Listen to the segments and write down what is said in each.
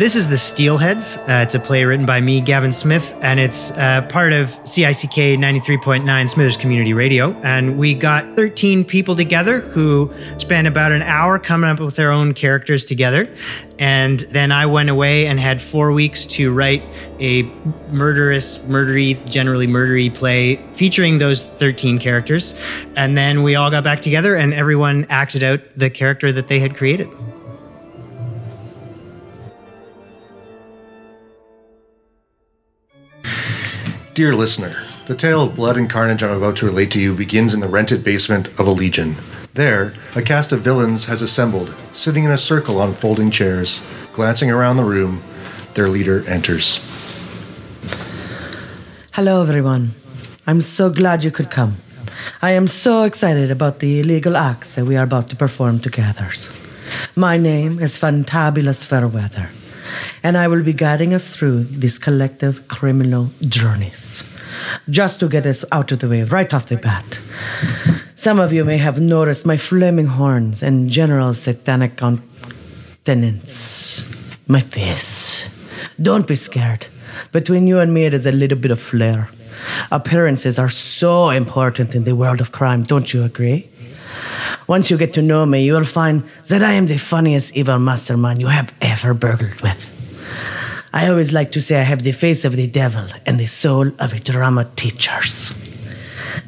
This is The Stealheads. Uh, it's a play written by me, Gavin Smith, and it's uh, part of CICK 93.9 Smithers Community Radio. And we got 13 people together who spent about an hour coming up with their own characters together. And then I went away and had four weeks to write a murderous, murdery, generally murdery play featuring those 13 characters. And then we all got back together and everyone acted out the character that they had created. Dear listener, the tale of blood and carnage I'm about to relate to you begins in the rented basement of a legion. There, a cast of villains has assembled, sitting in a circle on folding chairs. Glancing around the room, their leader enters. Hello, everyone. I'm so glad you could come. I am so excited about the illegal acts that we are about to perform together. My name is Fantabulous Fairweather and I will be guiding us through these collective criminal journeys. Just to get us out of the way right off the bat. Some of you may have noticed my flaming horns and general satanic countenance. My face. Don't be scared. Between you and me, it is a little bit of flair. Appearances are so important in the world of crime, don't you agree? Once you get to know me, you will find that I am the funniest evil mastermind you have ever burgled with. I always like to say I have the face of the devil and the soul of a drama teacher's.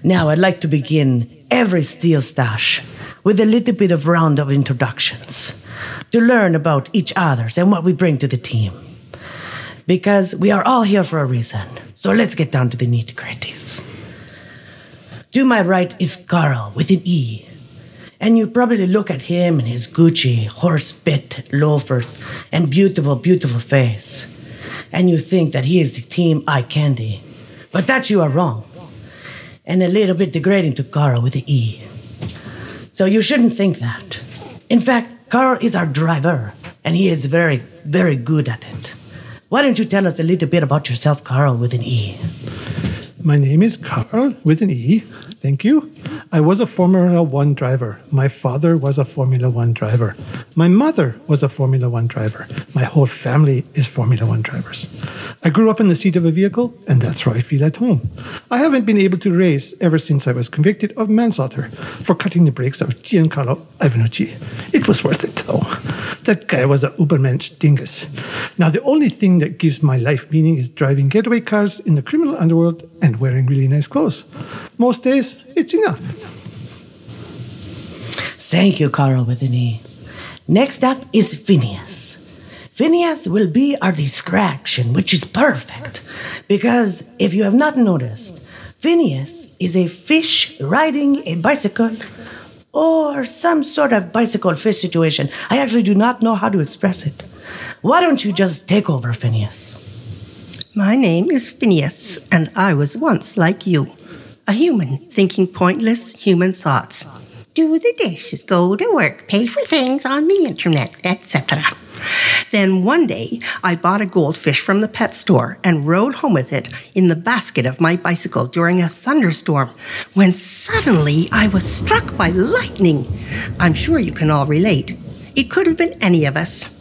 Now, I'd like to begin every steel stash with a little bit of round of introductions to learn about each other's and what we bring to the team. Because we are all here for a reason. So let's get down to the nitty gritties. To my right is Carl with an E. And you probably look at him and his Gucci horse bit loafers and beautiful, beautiful face. And you think that he is the team eye candy. But that you are wrong. And a little bit degrading to Carl with the E. So you shouldn't think that. In fact, Carl is our driver, and he is very, very good at it. Why don't you tell us a little bit about yourself, Carl, with an E? My name is Carl with an E. Thank you. I was a Formula One driver. My father was a Formula One driver. My mother was a Formula One driver. My whole family is Formula One drivers. I grew up in the seat of a vehicle, and that's where I feel at home. I haven't been able to race ever since I was convicted of manslaughter for cutting the brakes of Giancarlo Ivannucci. It was worth it, though. That guy was a Ubermensch dingus. Now, the only thing that gives my life meaning is driving getaway cars in the criminal underworld and wearing really nice clothes. Most days, it's enough. Thank you, Carl with an E. Next up is Phineas. Phineas will be our distraction, which is perfect. Because if you have not noticed, Phineas is a fish riding a bicycle or some sort of bicycle fish situation. I actually do not know how to express it. Why don't you just take over, Phineas? My name is Phineas, and I was once like you a human thinking pointless human thoughts. Do the dishes, go to work, pay for things on the internet, etc. Then one day, I bought a goldfish from the pet store and rode home with it in the basket of my bicycle during a thunderstorm when suddenly I was struck by lightning. I'm sure you can all relate. It could have been any of us.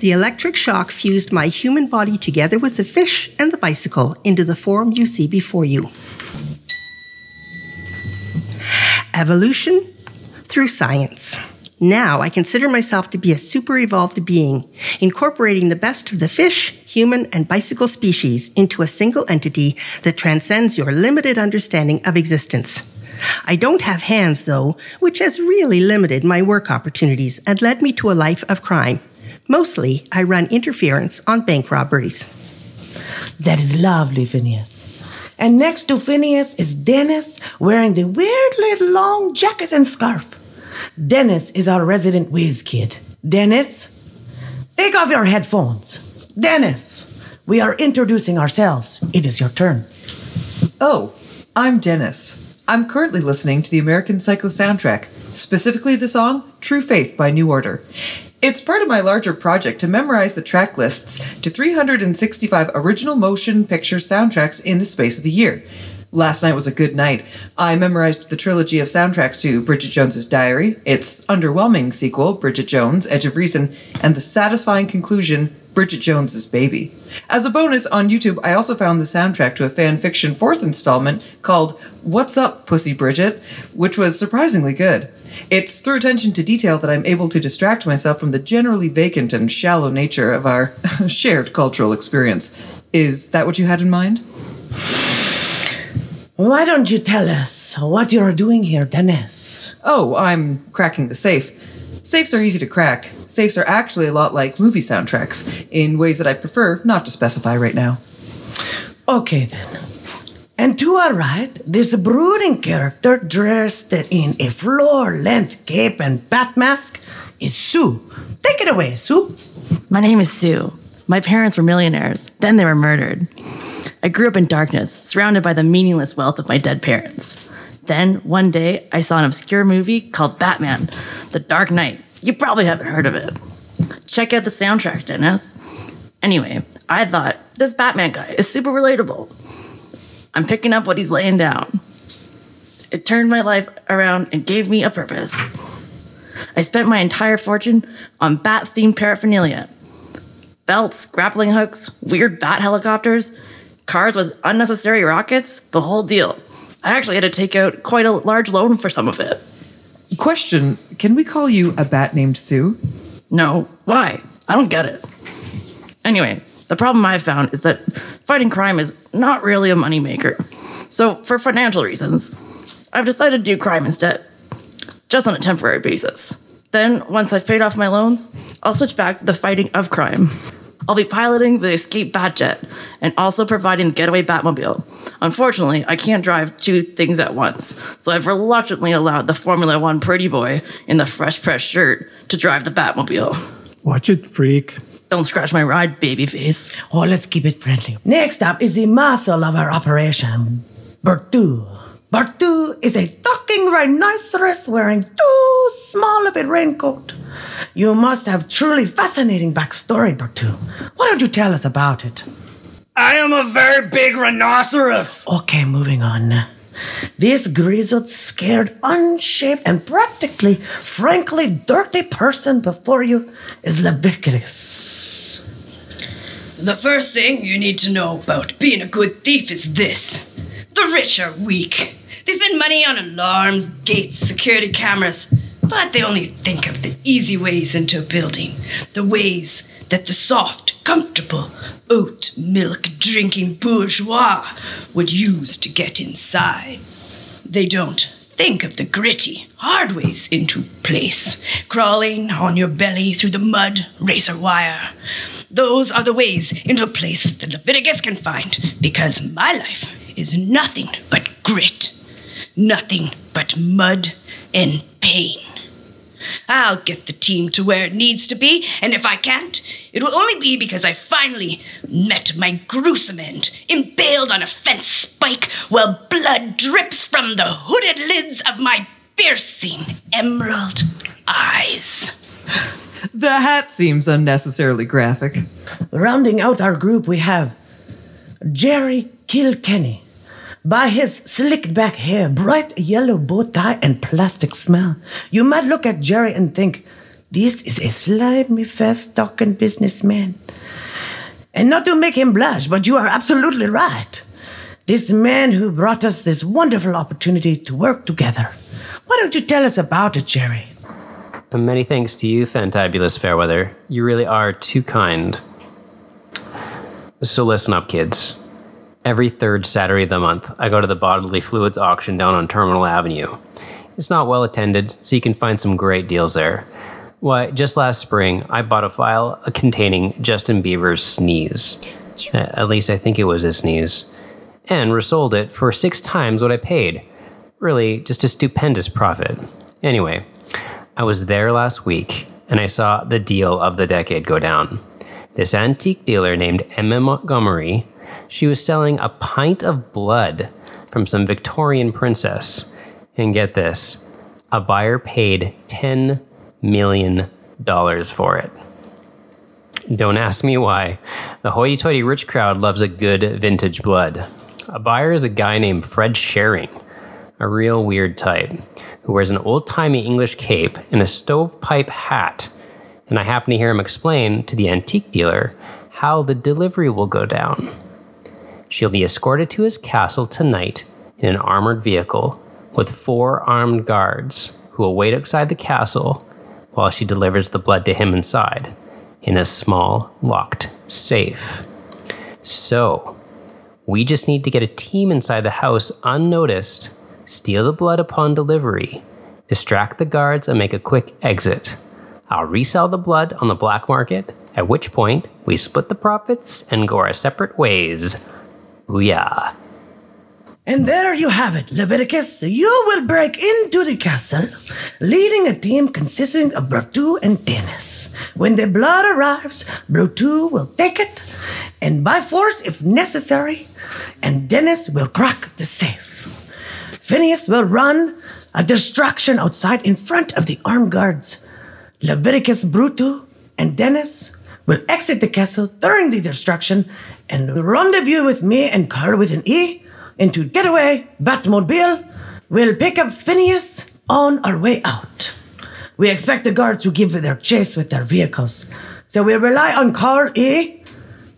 The electric shock fused my human body together with the fish and the bicycle into the form you see before you. Evolution through science. Now I consider myself to be a super evolved being, incorporating the best of the fish, human, and bicycle species into a single entity that transcends your limited understanding of existence. I don't have hands, though, which has really limited my work opportunities and led me to a life of crime. Mostly, I run interference on bank robberies. That is lovely, Phineas. And next to Phineas is Dennis wearing the weird little long jacket and scarf. Dennis is our resident whiz kid. Dennis, take off your headphones. Dennis, we are introducing ourselves. It is your turn. Oh, I'm Dennis. I'm currently listening to the American Psycho soundtrack, specifically the song True Faith by New Order. It's part of my larger project to memorize the track lists to 365 original motion picture soundtracks in the space of a year. Last night was a good night. I memorized the trilogy of soundtracks to Bridget Jones's Diary, its underwhelming sequel, Bridget Jones: Edge of Reason, and the satisfying conclusion, Bridget Jones's Baby. As a bonus, on YouTube, I also found the soundtrack to a fan fiction fourth installment called What's Up, Pussy Bridget, which was surprisingly good. It's through attention to detail that I'm able to distract myself from the generally vacant and shallow nature of our shared cultural experience. Is that what you had in mind? Why don't you tell us what you're doing here, Dennis? Oh, I'm cracking the safe. Safes are easy to crack. Safes are actually a lot like movie soundtracks, in ways that I prefer not to specify right now. Okay then. And to our right, this brooding character dressed in a floor-length cape and bat mask is Sue. Take it away, Sue. My name is Sue. My parents were millionaires, then they were murdered. I grew up in darkness, surrounded by the meaningless wealth of my dead parents. Then, one day, I saw an obscure movie called Batman The Dark Knight. You probably haven't heard of it. Check out the soundtrack, Dennis. Anyway, I thought this Batman guy is super relatable. I'm picking up what he's laying down. It turned my life around and gave me a purpose. I spent my entire fortune on bat themed paraphernalia belts, grappling hooks, weird bat helicopters, cars with unnecessary rockets, the whole deal. I actually had to take out quite a large loan for some of it. Question Can we call you a bat named Sue? No, why? I don't get it. Anyway, the problem I've found is that fighting crime is not really a moneymaker. So, for financial reasons, I've decided to do crime instead, just on a temporary basis. Then, once I've paid off my loans, I'll switch back to the fighting of crime. I'll be piloting the escape Batjet and also providing the getaway Batmobile. Unfortunately, I can't drive two things at once, so I've reluctantly allowed the Formula One pretty boy in the fresh pressed shirt to drive the Batmobile. Watch it, freak. Don't scratch my ride, babyface. Oh, let's keep it friendly. Next up is the muscle of our operation, Bertu. Bertu is a talking rhinoceros wearing too small of a raincoat. You must have truly fascinating backstory, Bertu. Why don't you tell us about it? I am a very big rhinoceros. Okay, moving on. This grizzled, scared, unshaved, and practically, frankly, dirty person before you is Leviticus. The first thing you need to know about being a good thief is this the rich are weak. They spend money on alarms, gates, security cameras, but they only think of the easy ways into a building, the ways that the soft, comfortable, oat milk drinking bourgeois would use to get inside. They don't think of the gritty, hard ways into place, crawling on your belly through the mud, razor wire. Those are the ways into a place that Leviticus can find, because my life is nothing but grit, nothing but mud and pain. I'll get the team to where it needs to be, and if I can't, it will only be because I finally met my gruesome end, impaled on a fence spike while blood drips from the hooded lids of my piercing emerald eyes. The hat seems unnecessarily graphic. Rounding out our group, we have Jerry Kilkenny. By his slicked back hair, bright yellow bow tie, and plastic smile, you might look at Jerry and think, this is a slimy, fast talking businessman. And not to make him blush, but you are absolutely right. This man who brought us this wonderful opportunity to work together. Why don't you tell us about it, Jerry? And many thanks to you, Fantabulous Fairweather. You really are too kind. So listen up, kids. Every third Saturday of the month, I go to the bodily fluids auction down on Terminal Avenue. It's not well attended, so you can find some great deals there. Why, just last spring, I bought a file containing Justin Bieber's sneeze. At least I think it was a sneeze. And resold it for six times what I paid. Really, just a stupendous profit. Anyway, I was there last week and I saw the deal of the decade go down. This antique dealer named Emma Montgomery, she was selling a pint of blood from some Victorian princess. And get this, a buyer paid 10 million dollars for it. Don't ask me why. The hoity toity rich crowd loves a good vintage blood. A buyer is a guy named Fred Sharing, a real weird type, who wears an old timey English cape and a stovepipe hat and I happen to hear him explain to the antique dealer how the delivery will go down. She'll be escorted to his castle tonight in an armored vehicle with four armed guards who will wait outside the castle while she delivers the blood to him inside in a small, locked safe. So, we just need to get a team inside the house unnoticed, steal the blood upon delivery, distract the guards, and make a quick exit. I'll resell the blood on the black market, at which point we split the profits and go our separate ways. Booyah. And there you have it, Leviticus. You will break into the castle, leading a team consisting of Bertu and Dennis. When the blood arrives, Bertu will take it, and by force if necessary, and Dennis will crack the safe. Phineas will run a distraction outside in front of the armed guards. Leviticus Bertu and Dennis will exit the castle during the distraction and rendezvous with me and Carl with an E into Getaway Batmobile. We'll pick up Phineas on our way out. We expect the guards to give their chase with their vehicles, so we rely on Carl E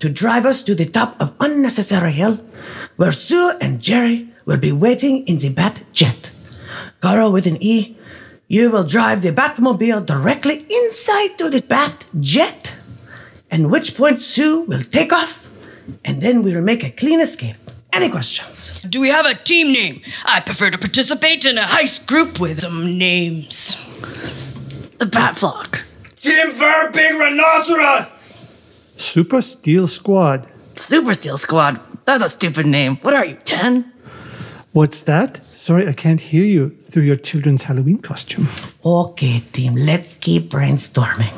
to drive us to the top of Unnecessary Hill, where Sue and Jerry will be waiting in the Bat Jet. Carl with an E, you will drive the Batmobile directly inside to the Bat Jet, at which point Sue will take off, and then we will make a clean escape. Any questions? Do we have a team name? I prefer to participate in a heist group with some names. The Bat Flock. Team Fur Big Rhinoceros! Super Steel Squad. Super Steel Squad. That's a stupid name. What are you, 10? What's that? Sorry, I can't hear you through your children's Halloween costume. Okay, team, let's keep brainstorming.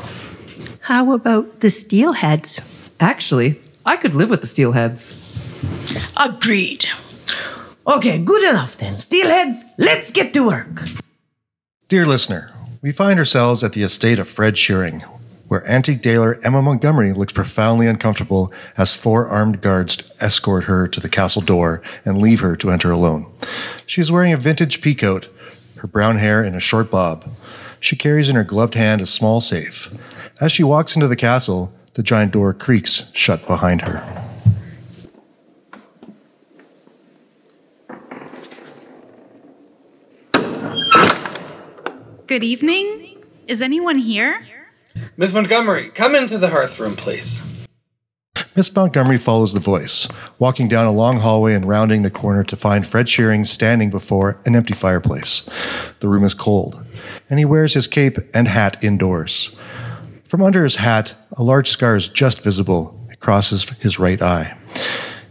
How about the Stealheads? Actually, I could live with the Stealheads. Agreed. Okay, good enough then. Stealheads, let's get to work. Dear listener, we find ourselves at the estate of Fred Shearing, where antique dealer Emma Montgomery looks profoundly uncomfortable as four armed guards escort her to the castle door and leave her to enter alone. She is wearing a vintage peacoat, her brown hair in a short bob. She carries in her gloved hand a small safe. As she walks into the castle, the giant door creaks shut behind her. Good evening. Is anyone here? Miss Montgomery, come into the hearth room, please. Miss Montgomery follows the voice, walking down a long hallway and rounding the corner to find Fred Shearing standing before an empty fireplace. The room is cold, and he wears his cape and hat indoors. From under his hat, a large scar is just visible. It crosses his right eye.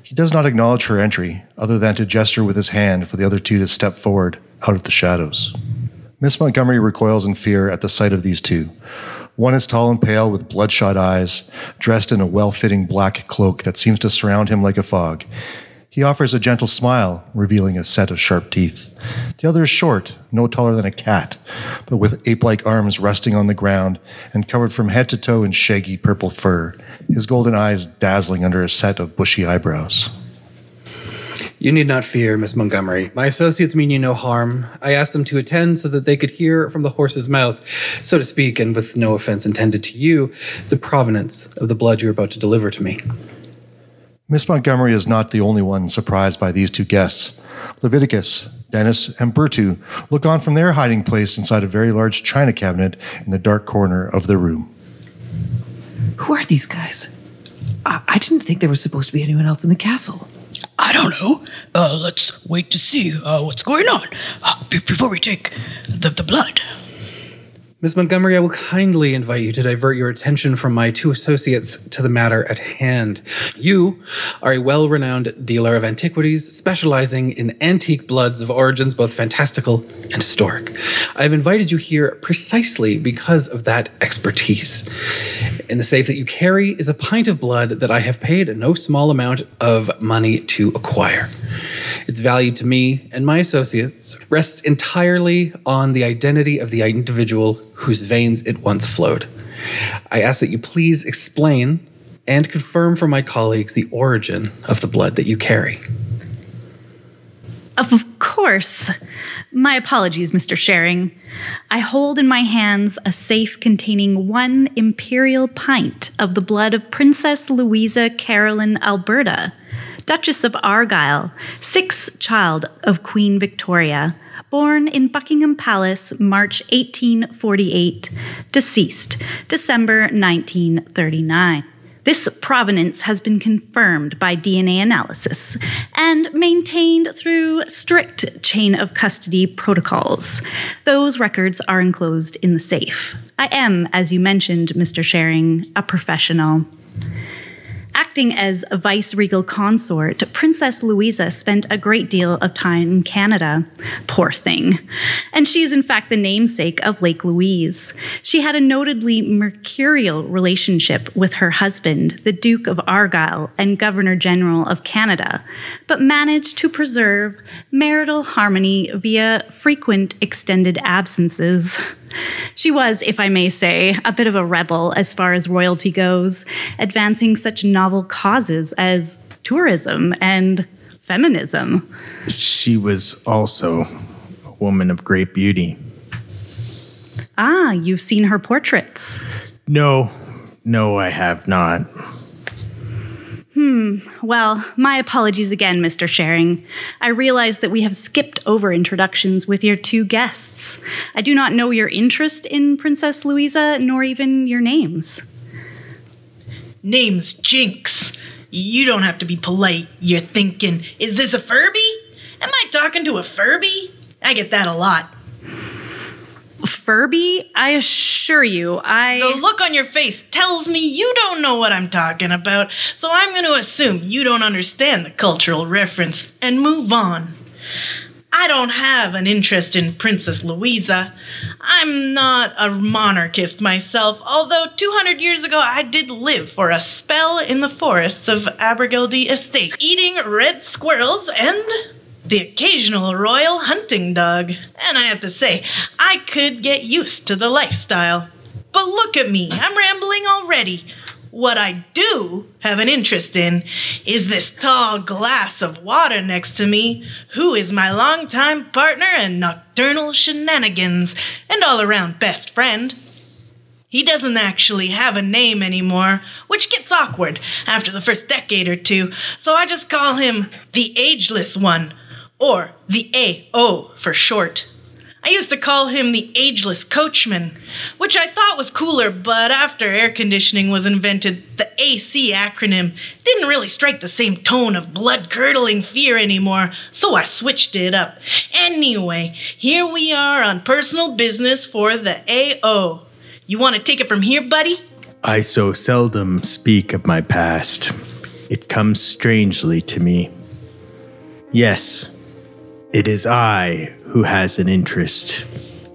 He does not acknowledge her entry, other than to gesture with his hand for the other two to step forward out of the shadows. Miss Montgomery recoils in fear at the sight of these two. One is tall and pale with bloodshot eyes, dressed in a well fitting black cloak that seems to surround him like a fog. He offers a gentle smile, revealing a set of sharp teeth. The other is short, no taller than a cat, but with ape like arms resting on the ground and covered from head to toe in shaggy purple fur, his golden eyes dazzling under a set of bushy eyebrows. You need not fear, Miss Montgomery. My associates mean you no harm. I asked them to attend so that they could hear from the horse's mouth, so to speak, and with no offense intended to you, the provenance of the blood you're about to deliver to me. Miss Montgomery is not the only one surprised by these two guests. Leviticus, Dennis, and Bertu look on from their hiding place inside a very large china cabinet in the dark corner of the room. Who are these guys? I, I didn't think there was supposed to be anyone else in the castle. I don't know. Uh, let's wait to see uh, what's going on uh, be- before we take the, the blood. Miss Montgomery, I will kindly invite you to divert your attention from my two associates to the matter at hand. You are a well renowned dealer of antiquities, specializing in antique bloods of origins both fantastical and historic. I have invited you here precisely because of that expertise. In the safe that you carry is a pint of blood that I have paid no small amount of money to acquire. Its value to me and my associates rests entirely on the identity of the individual whose veins it once flowed. I ask that you please explain and confirm for my colleagues the origin of the blood that you carry. Of course. My apologies, Mr. Sharing. I hold in my hands a safe containing one imperial pint of the blood of Princess Louisa Caroline Alberta, Duchess of Argyll, sixth child of Queen Victoria, born in Buckingham Palace, March 1848, deceased December 1939. This provenance has been confirmed by DNA analysis and maintained through strict chain of custody protocols. Those records are enclosed in the safe. I am, as you mentioned, Mr. Sharing, a professional. Acting as a vice regal consort, Princess Louisa spent a great deal of time in Canada. Poor thing. And she is, in fact, the namesake of Lake Louise. She had a notably mercurial relationship with her husband, the Duke of Argyll and Governor General of Canada, but managed to preserve marital harmony via frequent extended absences. She was, if I may say, a bit of a rebel as far as royalty goes, advancing such novel causes as tourism and feminism. She was also a woman of great beauty. Ah, you've seen her portraits. No, no, I have not. Hmm. Well, my apologies again, Mr. Sharing. I realize that we have skipped over introductions with your two guests. I do not know your interest in Princess Louisa, nor even your names. Name's Jinx. You don't have to be polite. You're thinking, is this a Furby? Am I talking to a Furby? I get that a lot. Furby? I assure you, I. The look on your face tells me you don't know what I'm talking about, so I'm going to assume you don't understand the cultural reference and move on. I don't have an interest in Princess Louisa. I'm not a monarchist myself, although 200 years ago I did live for a spell in the forests of Abergeldy Estate, eating red squirrels and the occasional royal hunting dog. And I have to say, I could get used to the lifestyle. But look at me, I'm rambling already. What I do have an interest in is this tall glass of water next to me, who is my longtime partner in nocturnal shenanigans and all around best friend. He doesn't actually have a name anymore, which gets awkward after the first decade or two, so I just call him the Ageless One, or the AO for short. I used to call him the Ageless Coachman, which I thought was cooler, but after air conditioning was invented, the AC acronym didn't really strike the same tone of blood curdling fear anymore, so I switched it up. Anyway, here we are on personal business for the AO. You want to take it from here, buddy? I so seldom speak of my past. It comes strangely to me. Yes, it is I who has an interest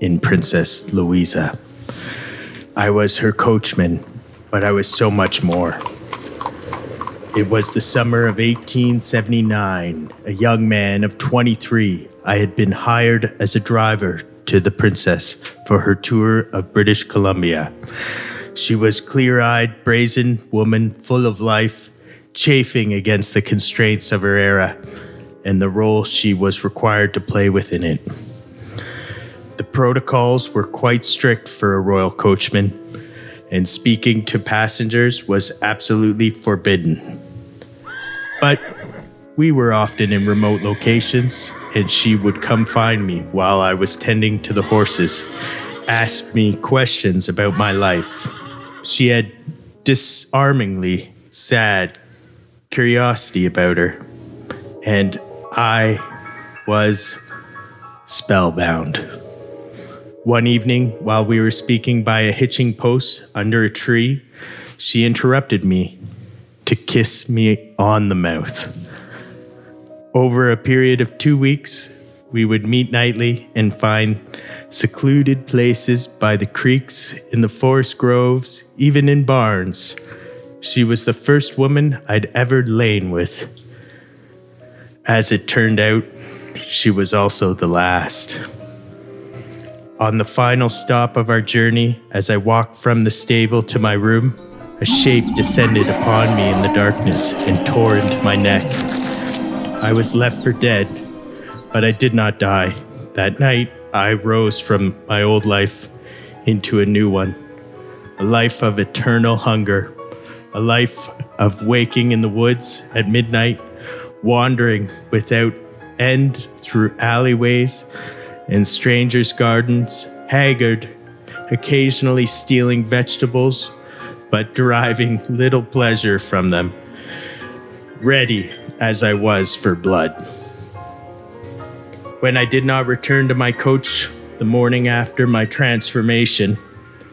in Princess Louisa. I was her coachman, but I was so much more. It was the summer of 1879. A young man of 23, I had been hired as a driver to the princess for her tour of British Columbia. She was clear-eyed, brazen woman, full of life, chafing against the constraints of her era and the role she was required to play within it. The protocols were quite strict for a royal coachman, and speaking to passengers was absolutely forbidden. But we were often in remote locations, and she would come find me while I was tending to the horses, ask me questions about my life. She had disarmingly sad curiosity about her, and I was spellbound. One evening, while we were speaking by a hitching post under a tree, she interrupted me to kiss me on the mouth. Over a period of two weeks, we would meet nightly and find secluded places by the creeks, in the forest groves, even in barns. She was the first woman I'd ever lain with. As it turned out, she was also the last. On the final stop of our journey, as I walked from the stable to my room, a shape descended upon me in the darkness and tore into my neck. I was left for dead, but I did not die. That night, I rose from my old life into a new one a life of eternal hunger, a life of waking in the woods at midnight, wandering without end through alleyways and strangers' gardens, haggard, occasionally stealing vegetables, but deriving little pleasure from them, ready as I was for blood. When I did not return to my coach the morning after my transformation,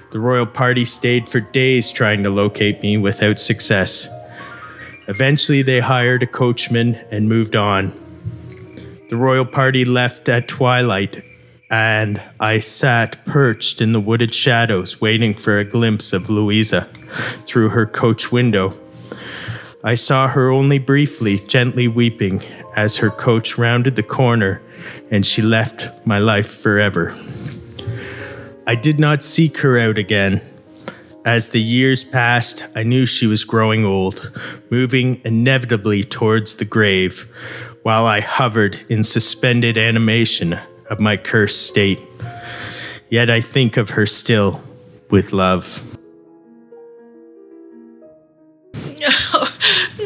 the royal party stayed for days trying to locate me without success. Eventually, they hired a coachman and moved on. The royal party left at twilight, and I sat perched in the wooded shadows waiting for a glimpse of Louisa through her coach window. I saw her only briefly, gently weeping as her coach rounded the corner and she left my life forever. I did not seek her out again. As the years passed, I knew she was growing old, moving inevitably towards the grave, while I hovered in suspended animation of my cursed state. Yet I think of her still with love.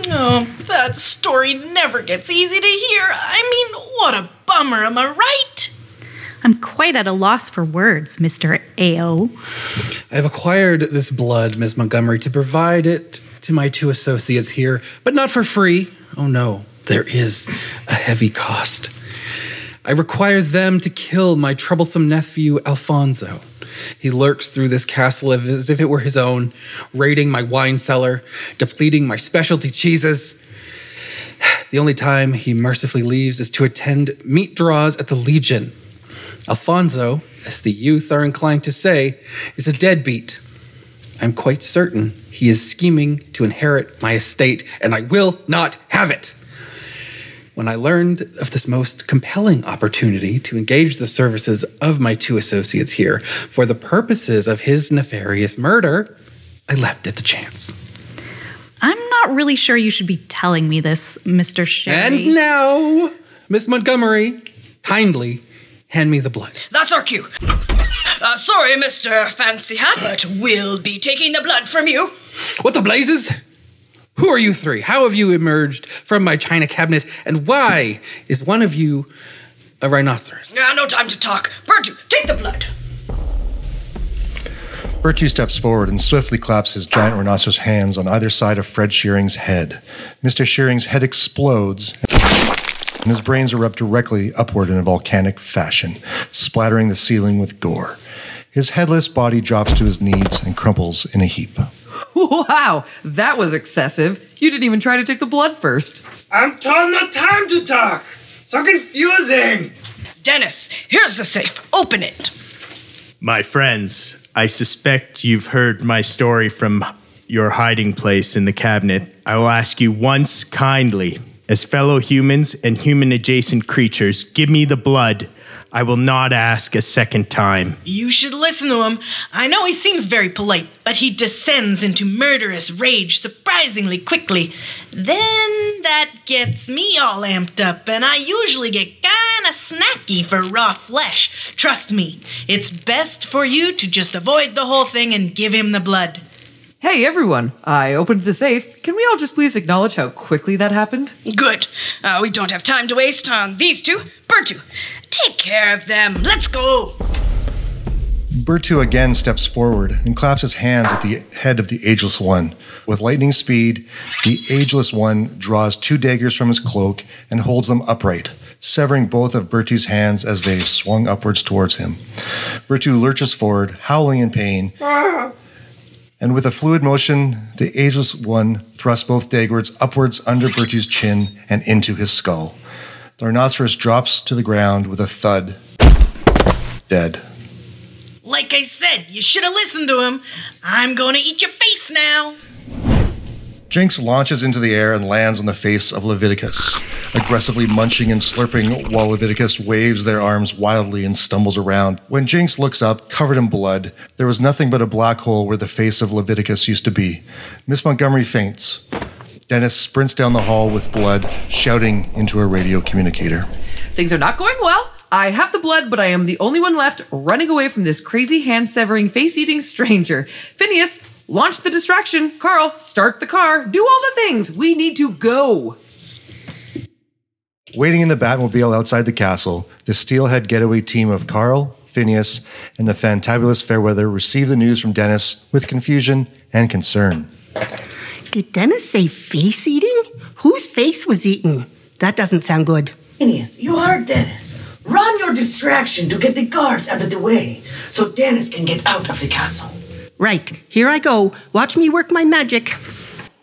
No, that story never gets easy to hear. I mean, what a bummer, am I right? I'm quite at a loss for words, Mr. A.O. I have acquired this blood, Miss Montgomery, to provide it to my two associates here, but not for free. Oh no, there is a heavy cost. I require them to kill my troublesome nephew, Alfonso. He lurks through this castle as if it were his own, raiding my wine cellar, depleting my specialty cheeses. The only time he mercifully leaves is to attend meat draws at the Legion. Alfonso, as the youth are inclined to say, is a deadbeat. I'm quite certain he is scheming to inherit my estate, and I will not have it. When I learned of this most compelling opportunity to engage the services of my two associates here for the purposes of his nefarious murder, I leapt at the chance. I'm not really sure you should be telling me this, Mr. Sherry. And now, Miss Montgomery, kindly hand me the blood. That's our cue. Uh, sorry, Mr. Fancy Hat, but we'll be taking the blood from you. What the blazes? Who are you three? How have you emerged from my china cabinet? And why is one of you a rhinoceros? Uh, no time to talk. Bertu, take the blood. Bertu steps forward and swiftly claps his giant rhinoceros hands on either side of Fred Shearing's head. Mr. Shearing's head explodes, and his brains erupt directly upward in a volcanic fashion, splattering the ceiling with gore. His headless body drops to his knees and crumples in a heap. Wow, that was excessive. You didn't even try to take the blood first. I'm told no time to talk. So confusing. Dennis, here's the safe. Open it. My friends, I suspect you've heard my story from your hiding place in the cabinet. I will ask you once kindly, as fellow humans and human adjacent creatures, give me the blood. I will not ask a second time. You should listen to him. I know he seems very polite, but he descends into murderous rage surprisingly quickly. Then that gets me all amped up, and I usually get kinda snacky for raw flesh. Trust me, it's best for you to just avoid the whole thing and give him the blood. Hey, everyone. I opened the safe. Can we all just please acknowledge how quickly that happened? Good. Uh, we don't have time to waste on these two. Bertu, take care of them. Let's go. Bertu again steps forward and claps his hands at the head of the Ageless One. With lightning speed, the Ageless One draws two daggers from his cloak and holds them upright, severing both of Bertu's hands as they swung upwards towards him. Bertu lurches forward, howling in pain, and with a fluid motion, the Ageless One thrusts both daggers upwards under Bertu's chin and into his skull. The rhinoceros drops to the ground with a thud, dead. Like I said, you should have listened to him. I'm gonna eat your face now. Jinx launches into the air and lands on the face of Leviticus, aggressively munching and slurping while Leviticus waves their arms wildly and stumbles around. When Jinx looks up, covered in blood, there was nothing but a black hole where the face of Leviticus used to be. Miss Montgomery faints. Dennis sprints down the hall with blood, shouting into a radio communicator. Things are not going well. I have the blood, but I am the only one left running away from this crazy hand severing, face eating stranger. Phineas, launch the distraction. Carl, start the car. Do all the things. We need to go. Waiting in the Batmobile outside the castle, the Stealhead getaway team of Carl, Phineas, and the fantabulous Fairweather receive the news from Dennis with confusion and concern. Did Dennis say face eating? Whose face was eaten? That doesn't sound good. Phineas, you heard Dennis. Run your distraction to get the guards out of the way so Dennis can get out of the castle. Right, here I go. Watch me work my magic.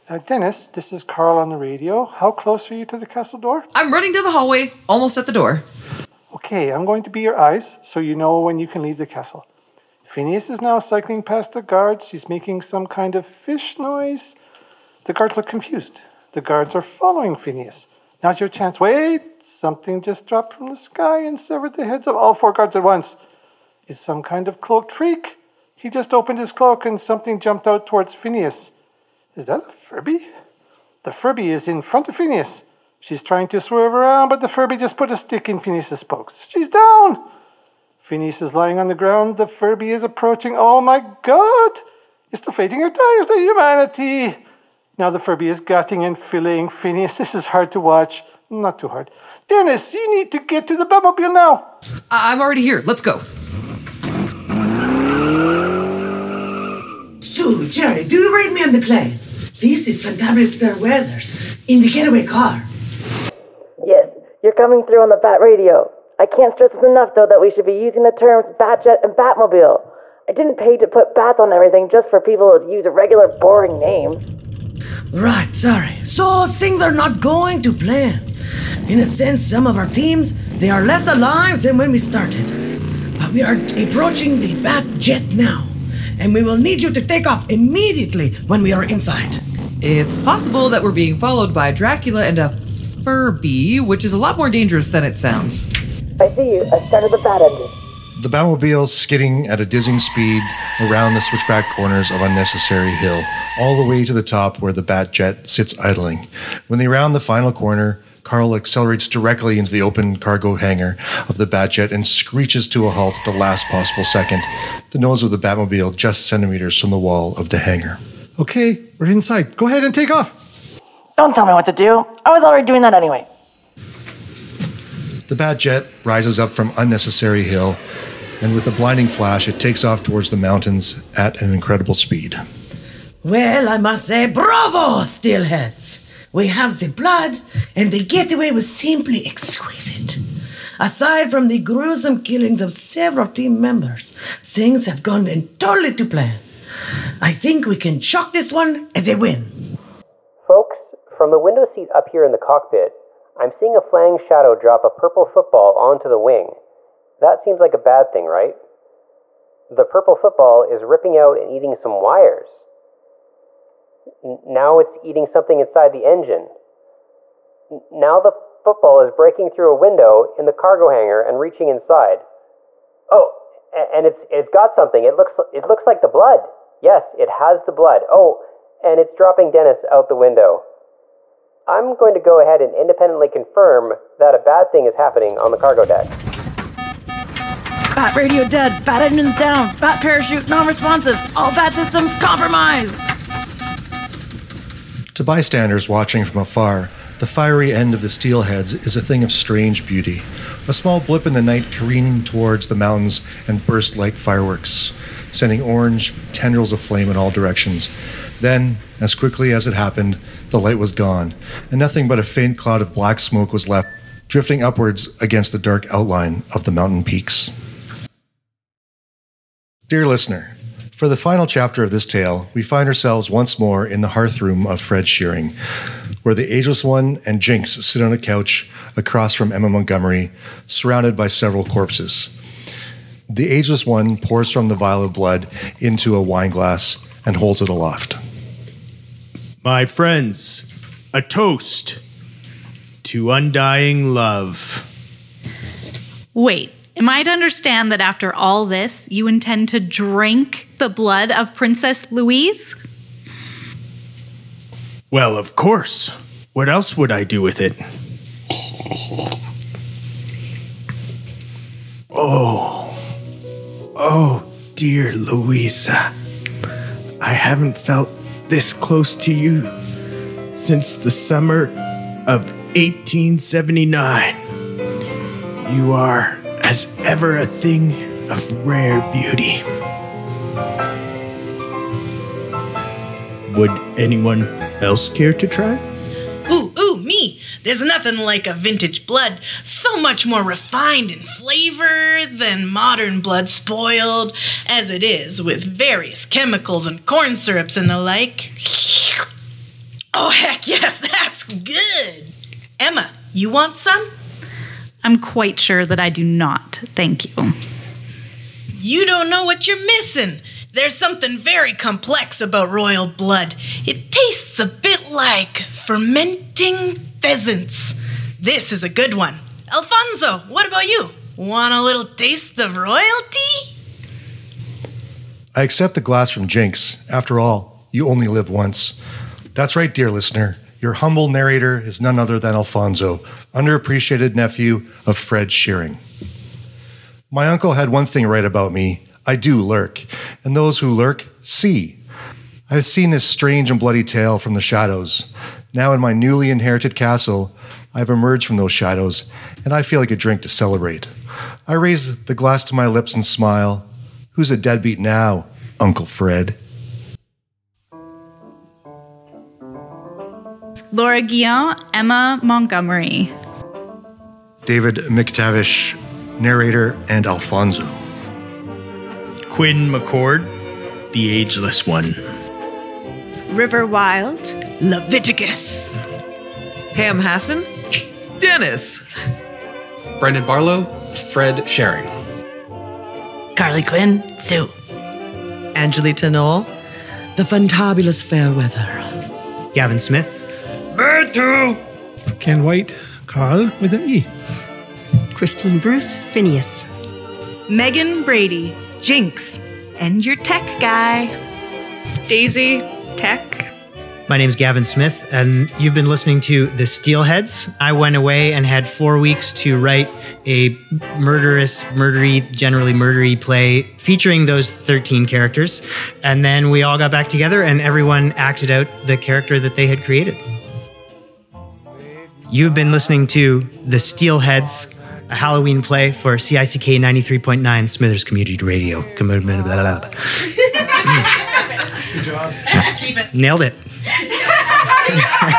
Uh, Dennis, this is Carl on the radio. How close are you to the castle door? I'm running to the hallway, almost at the door. Okay, I'm going to be your eyes so you know when you can leave the castle. Phineas is now cycling past the guards. She's making some kind of fish noise. The guards look confused. The guards are following Phineas. Now's your chance. Wait! Something just dropped from the sky and severed the heads of all four guards at once. It's some kind of cloaked freak. He just opened his cloak and something jumped out towards Phineas. Is that a Furby? The Furby is in front of Phineas. She's trying to swerve around, but the Furby just put a stick in Phineas's spokes. She's down! Phineas is lying on the ground. The Furby is approaching. Oh my god! It's deflating her tires to humanity! Now the Furby is gutting and filleting Phineas. This is hard to watch. Not too hard. Dennis, you need to get to the Batmobile now! I'm already here. Let's go. Sue, Jerry, do you read me on the plane? This is Fantabulous Fairweathers in the getaway car. Yes, you're coming through on the Bat Radio. I can't stress this enough, though, that we should be using the terms Batjet and Batmobile. I didn't pay to put bats on everything just for people to use a regular boring names. Right, sorry. So things are not going to plan. In a sense, some of our teams, they are less alive than when we started. But we are approaching the Bat Jet now, and we will need you to take off immediately when we are inside. It's possible that we're being followed by Dracula and a Furby, which is a lot more dangerous than it sounds. I see you. I started the Bat engine. The Batmobile skidding at a dizzying speed around the switchback corners of Unnecessary Hill, all the way to the top where the Bat Jet sits idling. When they round the final corner, Carl accelerates directly into the open cargo hangar of the Batjet and screeches to a halt at the last possible second, the nose of the Batmobile just centimeters from the wall of the hangar. Okay, we're inside. Go ahead and take off. Don't tell me what to do. I was already doing that anyway. The Batjet rises up from Unnecessary Hill, and with a blinding flash, it takes off towards the mountains at an incredible speed. Well, I must say, bravo, Stealheads! We have the blood, and the getaway was simply exquisite. Aside from the gruesome killings of several team members, things have gone entirely to plan. I think we can chalk this one as a win. Folks, from the window seat up here in the cockpit, I'm seeing a flying shadow drop a purple football onto the wing. That seems like a bad thing, right? The purple football is ripping out and eating some wires. Now it's eating something inside the engine. Now the football is breaking through a window in the cargo hangar and reaching inside. Oh, and it's it's got something. It looks it looks like the blood. Yes, it has the blood. Oh, and it's dropping Dennis out the window. I'm going to go ahead and independently confirm that a bad thing is happening on the cargo deck. Bat radio dead. Bat engines down. Bat parachute non-responsive. All bat systems compromised. To bystanders watching from afar, the fiery end of the stealheads is a thing of strange beauty. A small blip in the night careening towards the mountains and burst like fireworks, sending orange tendrils of flame in all directions. Then, as quickly as it happened, the light was gone, and nothing but a faint cloud of black smoke was left, drifting upwards against the dark outline of the mountain peaks. Dear listener, for the final chapter of this tale, we find ourselves once more in the hearth room of Fred Shearing, where the Ageless One and Jinx sit on a couch across from Emma Montgomery, surrounded by several corpses. The Ageless One pours from the vial of blood into a wine glass and holds it aloft. My friends, a toast to undying love. Wait, am I to understand that after all this, you intend to drink the blood of Princess Louise? Well, of course. What else would I do with it? Oh, oh, dear Louisa. I haven't felt this close to you since the summer of 1879. You are, as ever, a thing of rare beauty. Would anyone else care to try? Ooh, ooh, me! There's nothing like a vintage blood. So much more refined in flavor than modern blood, spoiled as it is with various chemicals and corn syrups and the like. Oh, heck yes, that's good! Emma, you want some? I'm quite sure that I do not. Thank you. You don't know what you're missing. There's something very complex about royal blood. It tastes a bit like fermenting pheasants. This is a good one. Alfonso, what about you? Want a little taste of royalty? I accept the glass from Jinx. After all, you only live once. That's right, dear listener. Your humble narrator is none other than Alfonso, underappreciated nephew of Fred Shearing. My uncle had one thing right about me I do lurk, and those who lurk see. I've seen this strange and bloody tale from the shadows. Now, in my newly inherited castle, I've emerged from those shadows, and I feel like a drink to celebrate. I raise the glass to my lips and smile. Who's a deadbeat now, Uncle Fred? Laura Guillon, Emma Montgomery. David McTavish, narrator, and Alfonso. Quinn McCord, the ageless one. River Wild, Leviticus. Pam Hassan, Dennis. Brendan Barlow, Fred Shearing. Carly Quinn, Sue. Angelita Knoll, the fantabulous Fairweather. Gavin Smith. Bertu! Ken White, Carl with an E. Christine Bruce, Phineas. Megan Brady, Jinx, and your tech guy. Daisy, Tech. My name's Gavin Smith, and you've been listening to The Stealheads. I went away and had four weeks to write a murderous, murdery, generally murdery play featuring those 13 characters. And then we all got back together and everyone acted out the character that they had created. You've been listening to The Stealheads, a Halloween play for CICK 93.9 Smithers Community Radio. Commitment. blah,